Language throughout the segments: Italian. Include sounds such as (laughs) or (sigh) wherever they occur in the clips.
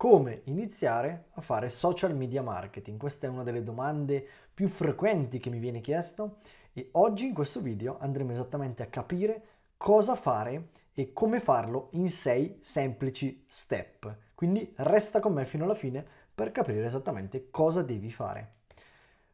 come iniziare a fare social media marketing. Questa è una delle domande più frequenti che mi viene chiesto e oggi in questo video andremo esattamente a capire cosa fare e come farlo in sei semplici step. Quindi resta con me fino alla fine per capire esattamente cosa devi fare.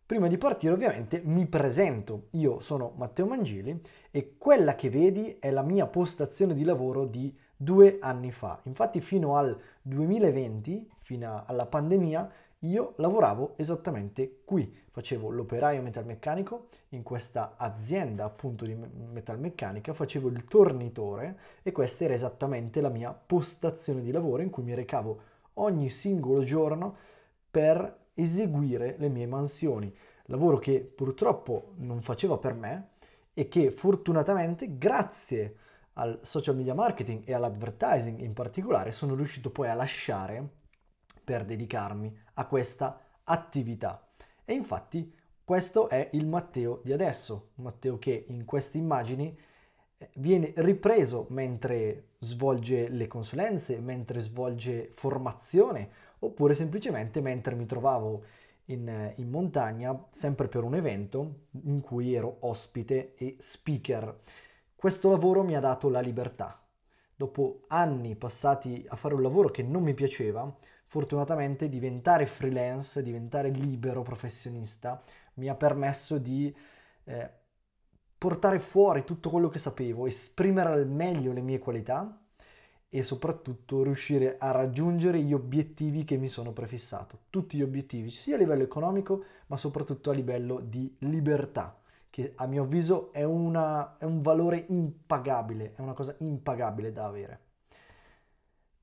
Prima di partire ovviamente mi presento, io sono Matteo Mangili e quella che vedi è la mia postazione di lavoro di due anni fa. Infatti fino al 2020, fino alla pandemia, io lavoravo esattamente qui, facevo l'operaio metalmeccanico in questa azienda appunto di metalmeccanica, facevo il tornitore e questa era esattamente la mia postazione di lavoro in cui mi recavo ogni singolo giorno per eseguire le mie mansioni, lavoro che purtroppo non faceva per me e che fortunatamente grazie al social media marketing e all'advertising in particolare, sono riuscito poi a lasciare per dedicarmi a questa attività. E infatti questo è il Matteo di adesso, Matteo che in queste immagini eh, viene ripreso mentre svolge le consulenze, mentre svolge formazione oppure semplicemente mentre mi trovavo in, in, montagna sempre per un evento in cui ero ospite e speaker. Questo lavoro mi ha dato la libertà. Dopo anni passati a fare un lavoro che non mi piaceva, fortunatamente diventare freelance, diventare libero professionista, mi ha permesso di eh, portare fuori tutto quello che sapevo, esprimere al meglio le mie qualità e soprattutto riuscire a raggiungere gli obiettivi che mi sono prefissato. Tutti gli obiettivi, sia a livello economico, ma soprattutto a livello di libertà che a mio avviso è, una, è un valore impagabile, è una cosa impagabile da avere.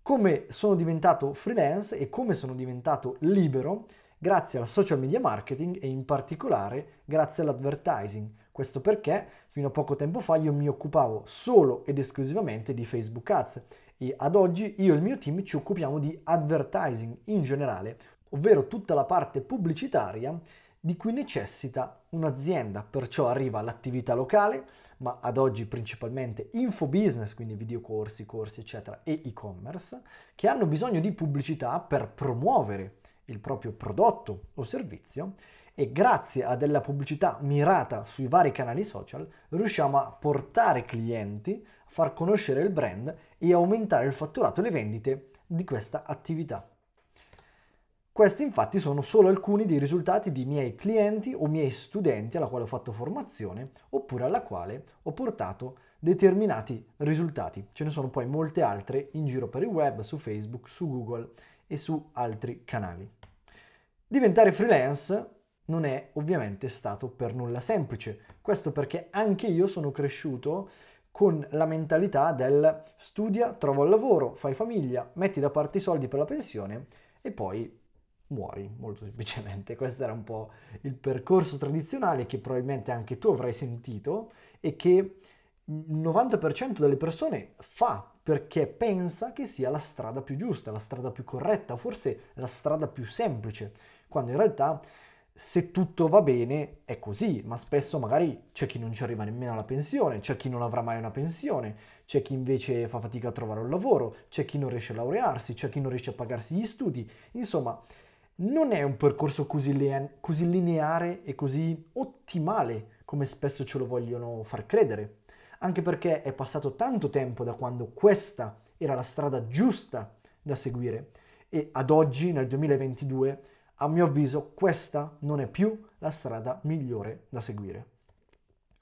Come sono diventato freelance e come sono diventato libero grazie al social media marketing e in particolare grazie all'advertising. Questo perché fino a poco tempo fa io mi occupavo solo ed esclusivamente di Facebook Ads e ad oggi io e il mio team ci occupiamo di advertising in generale, ovvero tutta la parte pubblicitaria di cui necessita un'azienda, perciò arriva l'attività locale, ma ad oggi principalmente infobusiness, quindi videocorsi, corsi, eccetera, e e-commerce, che hanno bisogno di pubblicità per promuovere il proprio prodotto o servizio e grazie a della pubblicità mirata sui vari canali social riusciamo a portare clienti, a far conoscere il brand e aumentare il fatturato e le vendite di questa attività. Questi infatti sono solo alcuni dei risultati di miei clienti o miei studenti alla quale ho fatto formazione oppure alla quale ho portato determinati risultati. Ce ne sono poi molte altre in giro per il web, su Facebook, su Google e su altri canali. Diventare freelance non è ovviamente stato per nulla semplice. Questo perché anche io sono cresciuto con la mentalità del studia, trova il lavoro, fai famiglia, metti da parte i soldi per la pensione e poi muori, molto semplicemente. (laughs) Questo era un po' il percorso tradizionale che probabilmente anche tu avrai sentito e che il 90% delle persone fa perché pensa che sia la strada più giusta, la strada più corretta, forse la strada più semplice, quando in realtà se tutto va bene è così, ma spesso magari c'è chi non ci arriva nemmeno alla pensione, c'è chi non avrà mai una pensione, c'è chi invece fa fatica a trovare un lavoro, c'è chi non riesce a laurearsi, c'è chi non riesce a pagarsi gli studi, insomma non è un percorso così, le- così lineare e così ottimale come spesso ce lo vogliono far credere, anche perché è passato tanto tempo da quando questa era la strada giusta da seguire e ad oggi, nel 2022, a mio avviso, questa non è più la strada migliore da seguire.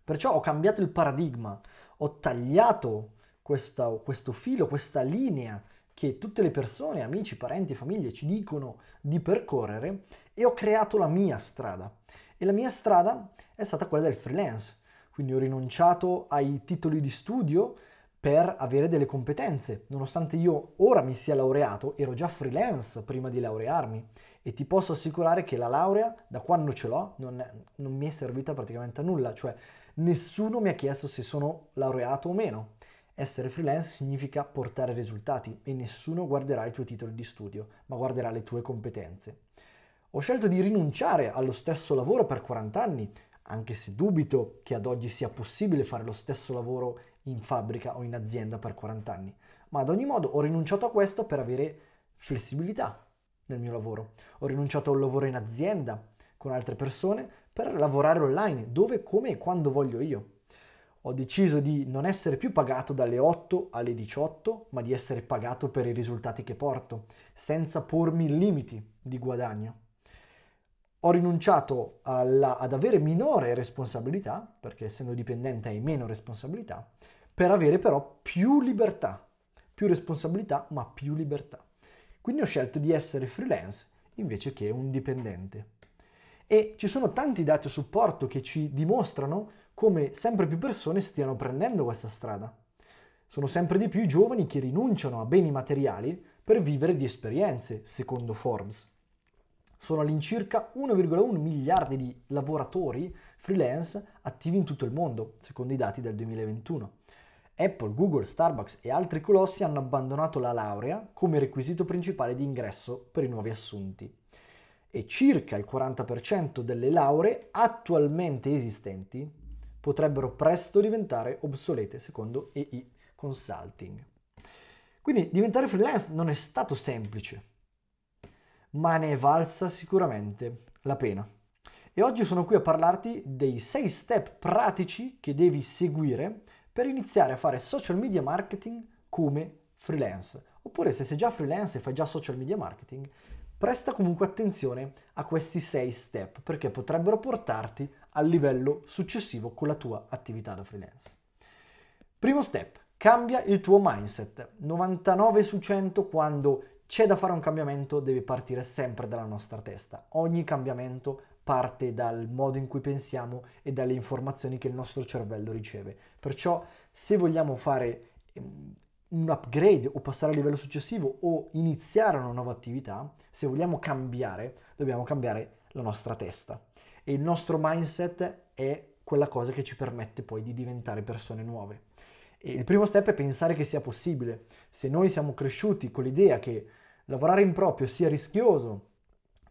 Perciò ho cambiato il paradigma, ho tagliato questa, questo filo, questa linea che tutte le persone, amici, parenti, famiglie ci dicono di percorrere e ho creato la mia strada. E la mia strada è stata quella del freelance. Quindi ho rinunciato ai titoli di studio per avere delle competenze. Nonostante io ora mi sia laureato, ero già freelance prima di laurearmi e ti posso assicurare che la laurea, da quando ce l'ho, non, non mi è servita praticamente a nulla. Cioè nessuno mi ha chiesto se sono laureato o meno. Essere freelance significa portare risultati e nessuno guarderà i tuoi titoli di studio, ma guarderà le tue competenze. Ho scelto di rinunciare allo stesso lavoro per 40 anni, anche se dubito che ad oggi sia possibile fare lo stesso lavoro in fabbrica o in azienda per 40 anni, ma ad ogni modo ho rinunciato a questo per avere flessibilità nel mio lavoro. Ho rinunciato a un lavoro in azienda con altre persone per lavorare online, dove, come e quando voglio io. Ho deciso di non essere più pagato dalle 8 alle 18, ma di essere pagato per i risultati che porto, senza pormi limiti di guadagno. Ho rinunciato alla, ad avere minore responsabilità, perché essendo dipendente hai meno responsabilità, per avere però più libertà, più responsabilità, ma più libertà. Quindi ho scelto di essere freelance invece che un dipendente. E ci sono tanti dati a supporto che ci dimostrano come sempre più persone stiano prendendo questa strada. Sono sempre di più i giovani che rinunciano a beni materiali per vivere di esperienze, secondo Forbes. Sono all'incirca 1,1 miliardi di lavoratori freelance attivi in tutto il mondo, secondo i dati del 2021. Apple, Google, Starbucks e altri colossi hanno abbandonato la laurea come requisito principale di ingresso per i nuovi assunti e circa il 40% delle lauree attualmente esistenti potrebbero presto diventare obsolete secondo EI Consulting. Quindi diventare freelance non è stato semplice, ma ne è valsa sicuramente la pena. E oggi sono qui a parlarti dei 6 step pratici che devi seguire per iniziare a fare social media marketing come freelance. Oppure se sei già freelance e fai già social media marketing, presta comunque attenzione a questi 6 step perché potrebbero portarti al livello successivo con la tua attività da freelance. Primo step, cambia il tuo mindset. 99 su 100 quando c'è da fare un cambiamento deve partire sempre dalla nostra testa. Ogni cambiamento parte dal modo in cui pensiamo e dalle informazioni che il nostro cervello riceve. Perciò se vogliamo fare ehm, un upgrade o passare a livello successivo o iniziare una nuova attività, se vogliamo cambiare, dobbiamo cambiare la nostra testa. E il nostro mindset è quella cosa che ci permette poi di diventare persone nuove. E il primo step è pensare che sia possibile. Se noi siamo cresciuti con l'idea che lavorare in proprio sia rischioso,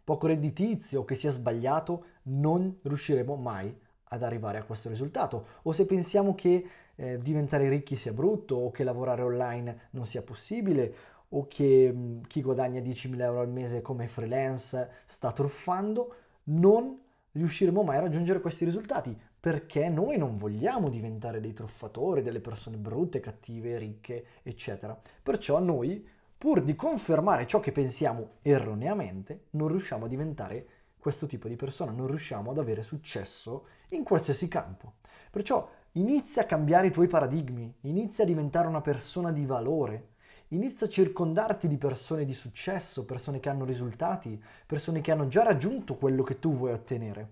poco redditizio, che sia sbagliato, non riusciremo mai ad arrivare a questo risultato. O se pensiamo che eh, diventare ricchi sia brutto, o che lavorare online non sia possibile, o che mh, mm, chi guadagna 10.000 euro al mese come freelance sta truffando, non riusciremo mai a raggiungere questi risultati perché noi non vogliamo diventare dei truffatori, delle persone brutte, cattive, ricche, eccetera. Perciò noi pur di confermare ciò che pensiamo erroneamente, non riusciamo a diventare questo tipo di persona, non riusciamo ad avere successo in qualsiasi campo. Perciò inizia a cambiare i tuoi paradigmi, inizia a diventare una persona di valore, inizia a circondarti di persone di successo, persone che hanno risultati, persone che hanno già raggiunto quello che tu vuoi ottenere,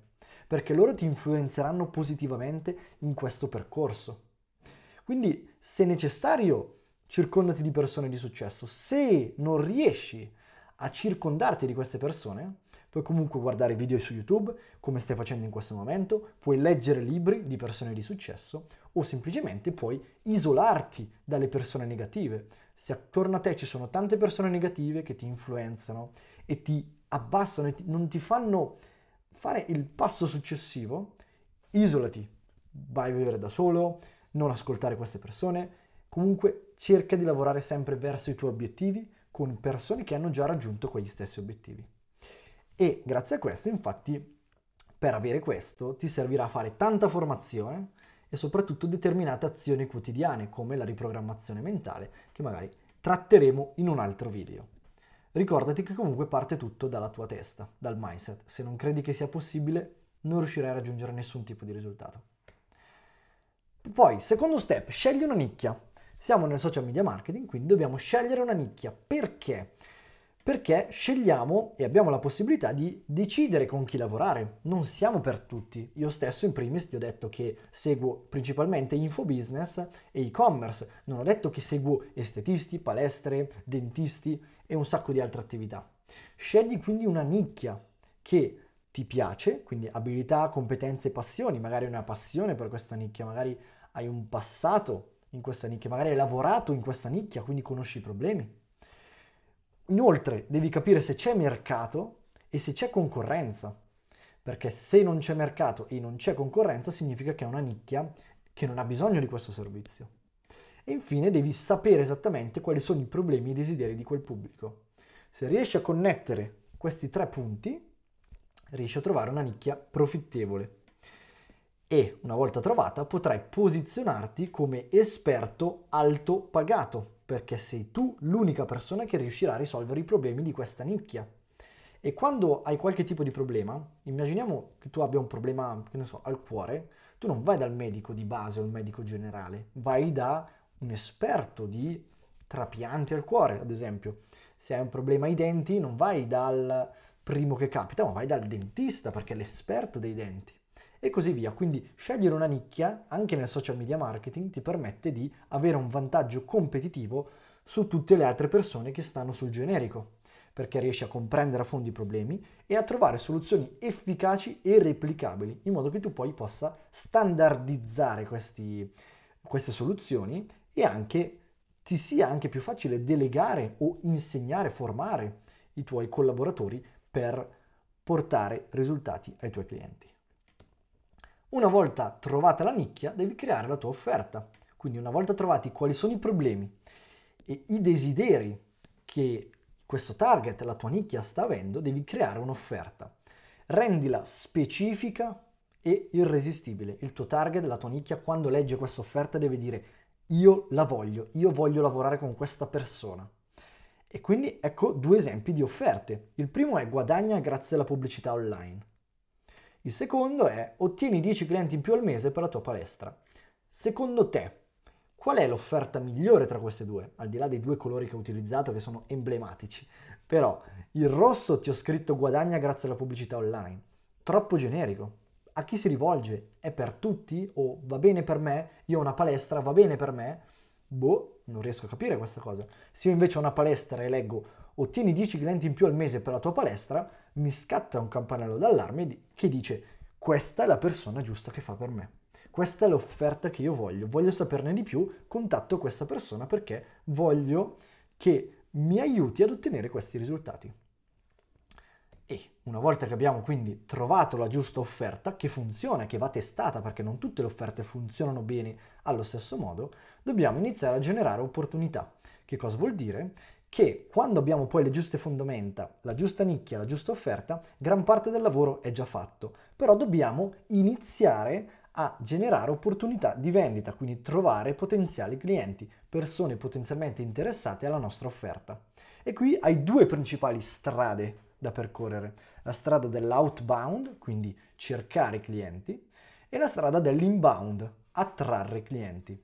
perché loro ti influenzeranno positivamente in questo percorso. Quindi, se necessario, circondati di persone di successo. Se non riesci a circondarti di queste persone, puoi comunque guardare video su YouTube, come stai facendo in questo momento, puoi leggere libri di persone di successo o semplicemente puoi isolarti dalle persone negative. Se attorno a te ci sono tante persone negative che ti influenzano e ti abbassano e ti, non ti fanno fare il passo successivo, isolati, vai a vivere da solo, non ascoltare queste persone, Comunque cerca di lavorare sempre verso i tuoi obiettivi con persone che hanno già raggiunto quegli stessi obiettivi. E grazie a questo, infatti, per avere questo ti servirà fare tanta formazione e soprattutto determinate azioni quotidiane come la riprogrammazione mentale che magari tratteremo in un altro video. Ricordati che comunque parte tutto dalla tua testa, dal mindset. Se non credi che sia possibile, non riuscirai a raggiungere nessun tipo di risultato. Poi, secondo step, scegli una nicchia. Siamo nel social media marketing, quindi dobbiamo scegliere una nicchia. Perché? Perché scegliamo e abbiamo la possibilità di decidere con chi lavorare. Non siamo per tutti. Io stesso in primis ti ho detto che seguo principalmente infobusiness e e-commerce. Non ho detto che seguo estetisti, palestre, dentisti e un sacco di altre attività. Scegli quindi una nicchia che ti piace, quindi abilità, competenze, passioni. Magari una passione per questa nicchia, magari hai un passato in questa nicchia, magari hai lavorato in questa nicchia, quindi conosci i problemi. Inoltre devi capire se c'è mercato e se c'è concorrenza, perché se non c'è mercato e non c'è concorrenza significa che è una nicchia che non ha bisogno di questo servizio. E infine devi sapere esattamente quali sono i problemi e i desideri di quel pubblico. Se riesci a connettere questi tre punti, riesci a trovare una nicchia profittevole. E una volta trovata potrai posizionarti come esperto alto pagato, perché sei tu l'unica persona che riuscirà a risolvere i problemi di questa nicchia. E quando hai qualche tipo di problema, immaginiamo che tu abbia un problema, che ne so, al cuore, tu non vai dal medico di base o il medico generale, vai da un esperto di trapianti al cuore, ad esempio. Se hai un problema ai denti, non vai dal primo che capita, ma vai dal dentista perché è l'esperto dei denti. E così via. Quindi scegliere una nicchia, anche nel social media marketing, ti permette di avere un vantaggio competitivo su tutte le altre persone che stanno sul generico perché riesci a comprendere a fondo i problemi e a trovare soluzioni efficaci e replicabili, in modo che tu poi possa standardizzare questi, queste soluzioni e anche ti sia anche più facile delegare o insegnare, formare i tuoi collaboratori per portare risultati ai tuoi clienti. Una volta trovata la nicchia, devi creare la tua offerta. Quindi una volta trovati quali sono i problemi e i desideri che questo target, la tua nicchia sta avendo, devi creare un'offerta. Rendila specifica e irresistibile. Il tuo target, la tua nicchia, quando legge questa offerta deve dire io la voglio, io voglio lavorare con questa persona. E quindi ecco due esempi di offerte. Il primo è guadagna grazie alla pubblicità online. Il secondo è ottieni 10 clienti in più al mese per la tua palestra. Secondo te, Qual è l'offerta migliore tra queste due? Al di là dei due colori che ho utilizzato che sono emblematici. Però il rosso ti ho scritto guadagna grazie alla pubblicità online. Troppo generico. A chi si rivolge? È per tutti? O va bene per me? Io ho una palestra, va bene per me? Boh, non riesco a capire questa cosa. Se io invece ho una palestra e leggo ottieni 10 clienti in più al mese per la tua palestra, mi scatta un campanello d'allarme che dice questa è la persona giusta che fa per me questa è l'offerta che io voglio, voglio saperne di più, contatto questa persona perché voglio che mi aiuti ad ottenere questi risultati. E una volta che abbiamo quindi trovato la giusta offerta, che funziona, che va testata, perché non tutte le offerte funzionano bene allo stesso modo, dobbiamo iniziare a generare opportunità. Che cosa vuol dire? Che quando abbiamo poi le giuste fondamenta, la giusta nicchia, la giusta offerta, gran parte del lavoro è già fatto. Però dobbiamo iniziare a generare opportunità di vendita, quindi trovare potenziali clienti, persone potenzialmente interessate alla nostra offerta. E qui hai due principali strade da percorrere, la strada dell'outbound, quindi cercare clienti, e la strada dell'inbound, attrarre clienti.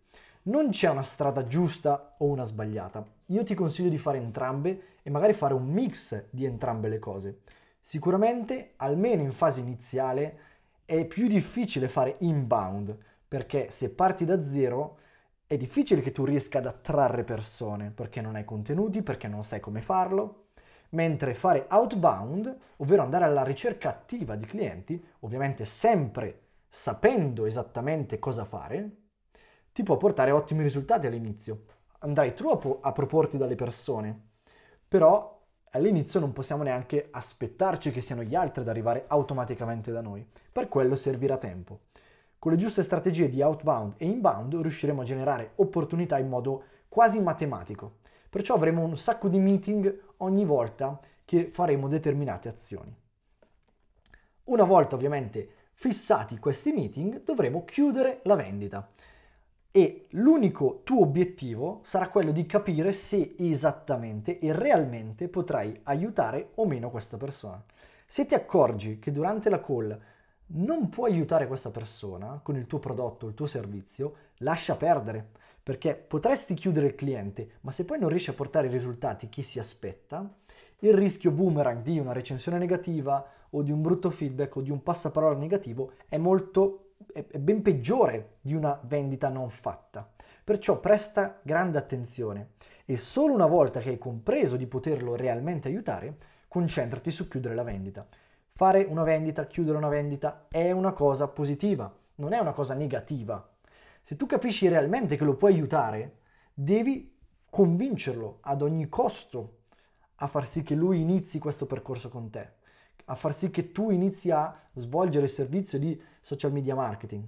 Non c'è una strada giusta o una sbagliata. Io ti consiglio di fare entrambe e magari fare un mix di entrambe le cose. Sicuramente, almeno in fase iniziale, è più difficile fare inbound perché se parti da zero è difficile che tu riesca ad attrarre persone perché non hai contenuti, perché non sai come farlo. Mentre fare outbound, ovvero andare alla ricerca attiva di clienti, ovviamente sempre sapendo esattamente cosa fare, ti può portare ottimi risultati all'inizio. Andrai tu a, a proporti dalle persone, però all'inizio non possiamo neanche aspettarci che siano gli altri ad arrivare automaticamente da noi. Per quello servirà tempo. Con le giuste strategie di outbound e inbound riusciremo a generare opportunità in modo quasi matematico. Perciò avremo un sacco di meeting ogni volta che faremo determinate azioni. Una volta ovviamente fissati questi meeting dovremo chiudere la vendita e l'unico tuo obiettivo sarà quello di capire se esattamente e realmente potrai aiutare o meno questa persona. Se ti accorgi che durante la call non puoi aiutare questa persona con il tuo prodotto, il tuo servizio, lascia perdere, perché potresti chiudere il cliente, ma se poi non riesci a portare i risultati che si aspetta, il rischio boomerang di una recensione negativa o di un brutto feedback o di un passaparola negativo è molto è ben peggiore di una vendita non fatta. Perciò presta grande attenzione e solo una volta che hai compreso di poterlo realmente aiutare, concentrati su chiudere la vendita. Fare una vendita, chiudere una vendita è una cosa positiva, non è una cosa negativa. Se tu capisci realmente che lo puoi aiutare, devi convincerlo ad ogni costo a far sì che lui inizi questo percorso con te a far sì che tu inizi a svolgere il servizio di social media marketing.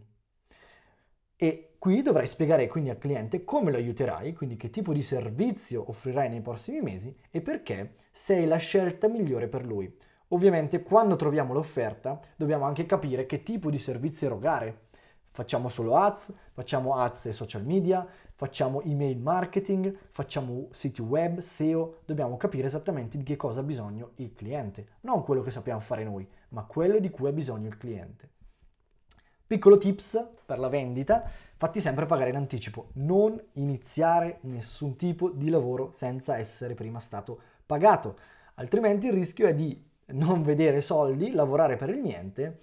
E Qui dovrai spiegare quindi al cliente come lo aiuterai, quindi che tipo di servizio offrirai nei prossimi mesi e perché sei la scelta migliore per lui. Ovviamente quando troviamo l'offerta dobbiamo anche capire che tipo di servizio erogare. Facciamo solo ads, facciamo ads e social media, facciamo email marketing, facciamo siti web, SEO, dobbiamo capire esattamente di che cosa ha bisogno il cliente, non quello che sappiamo fare noi, ma quello di cui ha bisogno il cliente. Piccolo tips per la vendita, fatti sempre pagare in anticipo, non iniziare nessun tipo di lavoro senza essere prima stato pagato, altrimenti il rischio è di non vedere soldi, lavorare per il niente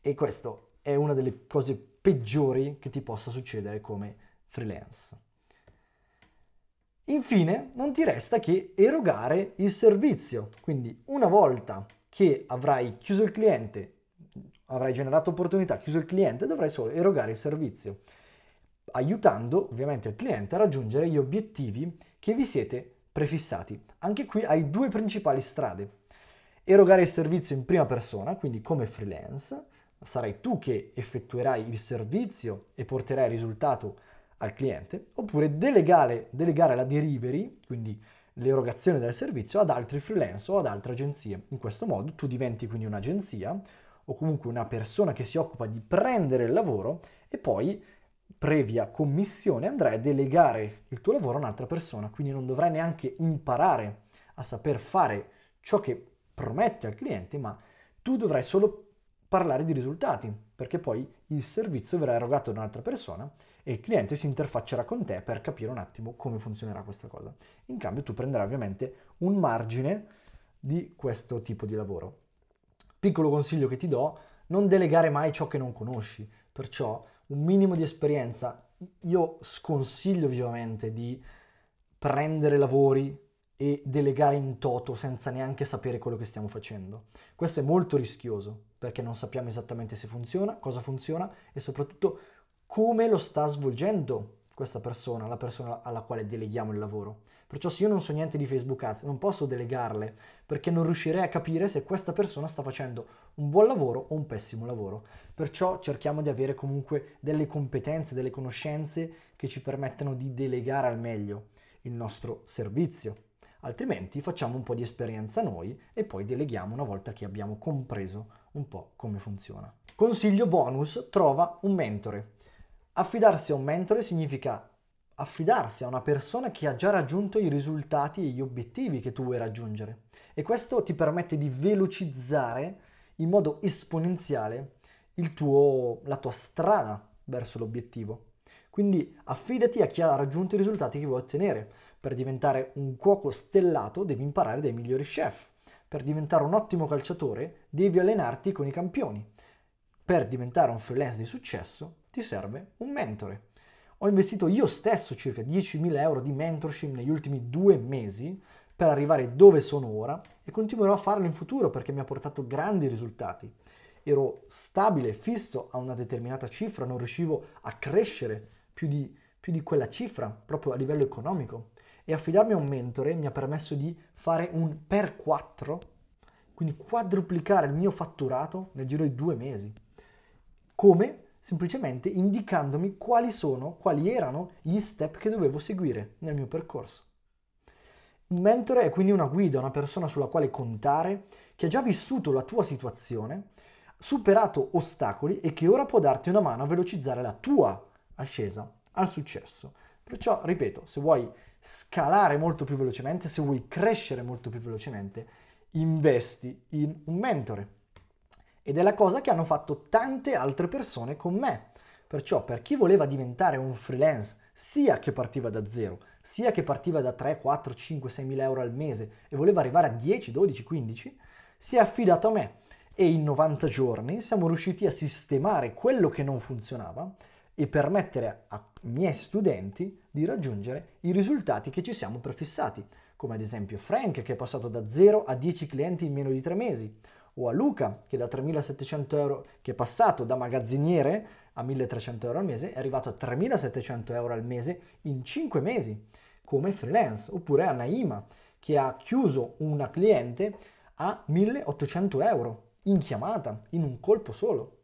e questo è una delle cose peggiori che ti possa succedere come freelance. Infine, non ti resta che erogare il servizio, quindi una volta che avrai chiuso il cliente avrai generato opportunità, chiuso il cliente, dovrai solo erogare il servizio, aiutando ovviamente il cliente a raggiungere gli obiettivi che vi siete prefissati. Anche qui hai due principali strade. Erogare il servizio in prima persona, quindi come freelance, sarai tu che effettuerai il servizio e porterai il risultato al cliente, oppure delegare, delegare la delivery, quindi l'erogazione del servizio, ad altri freelance o ad altre agenzie. In questo modo tu diventi quindi un'agenzia o comunque una persona che si occupa di prendere il lavoro e poi previa commissione andrai a delegare il tuo lavoro a un'altra persona, quindi non dovrai neanche imparare a saper fare ciò che promette al cliente, ma tu dovrai solo parlare di risultati, perché poi il servizio verrà erogato da un'altra persona e il cliente si interfaccerà con te per capire un attimo come funzionerà questa cosa. In cambio tu prenderai ovviamente un margine di questo tipo di lavoro. Piccolo consiglio che ti do, non delegare mai ciò che non conosci, perciò un minimo di esperienza. Io sconsiglio vivamente di prendere lavori e delegare in toto senza neanche sapere quello che stiamo facendo. Questo è molto rischioso perché non sappiamo esattamente se funziona, cosa funziona e soprattutto come lo sta svolgendo questa persona, la persona alla quale deleghiamo il lavoro. Perciò se io non so niente di Facebook Ads, non posso delegarle perché non riuscirei a capire se questa persona sta facendo un buon lavoro o un pessimo lavoro. Perciò cerchiamo di avere comunque delle competenze, delle conoscenze che ci permettano di delegare al meglio il nostro servizio. Altrimenti facciamo un po' di esperienza noi e poi deleghiamo una volta che abbiamo compreso un po' come funziona. Consiglio bonus, trova un mentore. Affidarsi a un mentore significa affidarsi a una persona che ha già raggiunto i risultati e gli obiettivi che tu vuoi raggiungere. E questo ti permette di velocizzare in modo esponenziale tuo, la tua strada verso l'obiettivo. Quindi affidati a chi ha raggiunto i risultati che vuoi ottenere. Per diventare un cuoco stellato devi imparare dai migliori chef. Per diventare un ottimo calciatore devi allenarti con i campioni. Per diventare un freelance di successo ti serve un mentore. Ho investito io stesso circa 10.000 euro di mentorship negli ultimi due mesi per arrivare dove sono ora e continuerò a farlo in futuro perché mi ha portato grandi risultati. Ero stabile, fisso a una determinata cifra, non riuscivo a crescere più di, più di quella cifra proprio a livello economico. E affidarmi a un mentore mi ha permesso di fare un per 4, quindi quadruplicare il mio fatturato nel giro di due mesi. Come? semplicemente indicandomi quali sono, quali erano gli step che dovevo seguire nel mio percorso. Un mentore è quindi una guida, una persona sulla quale contare, che ha già vissuto la tua situazione, superato ostacoli e che ora può darti una mano a velocizzare la tua ascesa al successo. Perciò, ripeto, se vuoi scalare molto più velocemente, se vuoi crescere molto più velocemente, investi in un mentore. Ed è la cosa che hanno fatto tante altre persone con me. Perciò per chi voleva diventare un freelance, sia che partiva da zero, sia che partiva da 3, 4, 5, 6 mila euro al mese e voleva arrivare a 10, 12, 15, si è affidato a me e in 90 giorni siamo riusciti a sistemare quello che non funzionava e permettere ai miei studenti di raggiungere i risultati che ci siamo prefissati, come ad esempio Frank che è passato da 0 a 10 clienti in meno di 3 mesi, o a Luca che da 3.700 euro, che è passato da magazziniere a 1.300 euro al mese, è arrivato a 3.700 euro al mese in 5 mesi come freelance, oppure a Naima che ha chiuso una cliente a 1.800 euro in chiamata, in un colpo solo.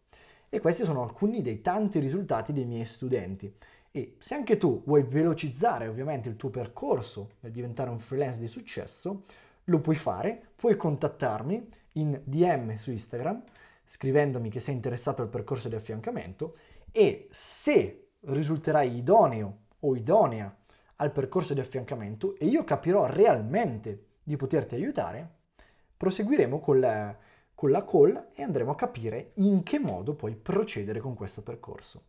E questi sono alcuni dei tanti risultati dei miei studenti. E se anche tu vuoi velocizzare ovviamente il tuo percorso per diventare un freelance di successo, lo puoi fare, puoi contattarmi in DM su Instagram scrivendomi che sei interessato al percorso di affiancamento e se risulterai idoneo o idonea al percorso di affiancamento e io capirò realmente di poterti aiutare, proseguiremo con la, con la call e andremo a capire in che modo puoi procedere con questo percorso.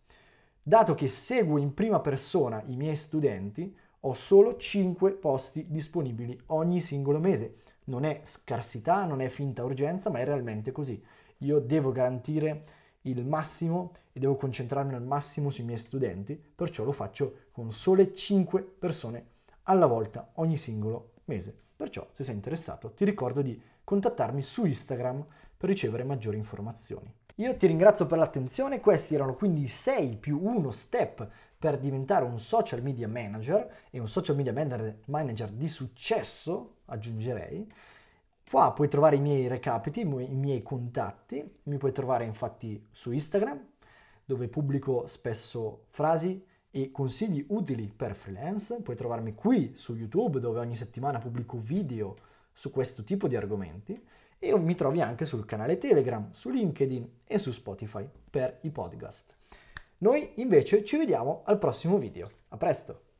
Dato che seguo in prima persona i miei studenti, ho solo 5 posti disponibili ogni singolo mese. Non è scarsità, non è finta urgenza, ma è realmente così. Io devo garantire il massimo e devo concentrarmi al massimo sui miei studenti, perciò lo faccio con sole 5 persone alla volta ogni singolo mese. Perciò, se sei interessato, ti ricordo di contattarmi su Instagram per ricevere maggiori informazioni. Io ti ringrazio per l'attenzione, questi erano quindi 6 più 1 step per diventare un social media manager e un social media manager di successo, aggiungerei. Qua puoi trovare i miei recapiti, i miei contatti, mi puoi trovare infatti su Instagram, dove pubblico spesso frasi e consigli utili per freelance, puoi trovarmi qui su YouTube, dove ogni settimana pubblico video su questo tipo di argomenti e mi trovi anche sul canale Telegram, su LinkedIn e su Spotify per i podcast. Noi invece ci vediamo al prossimo video. A presto!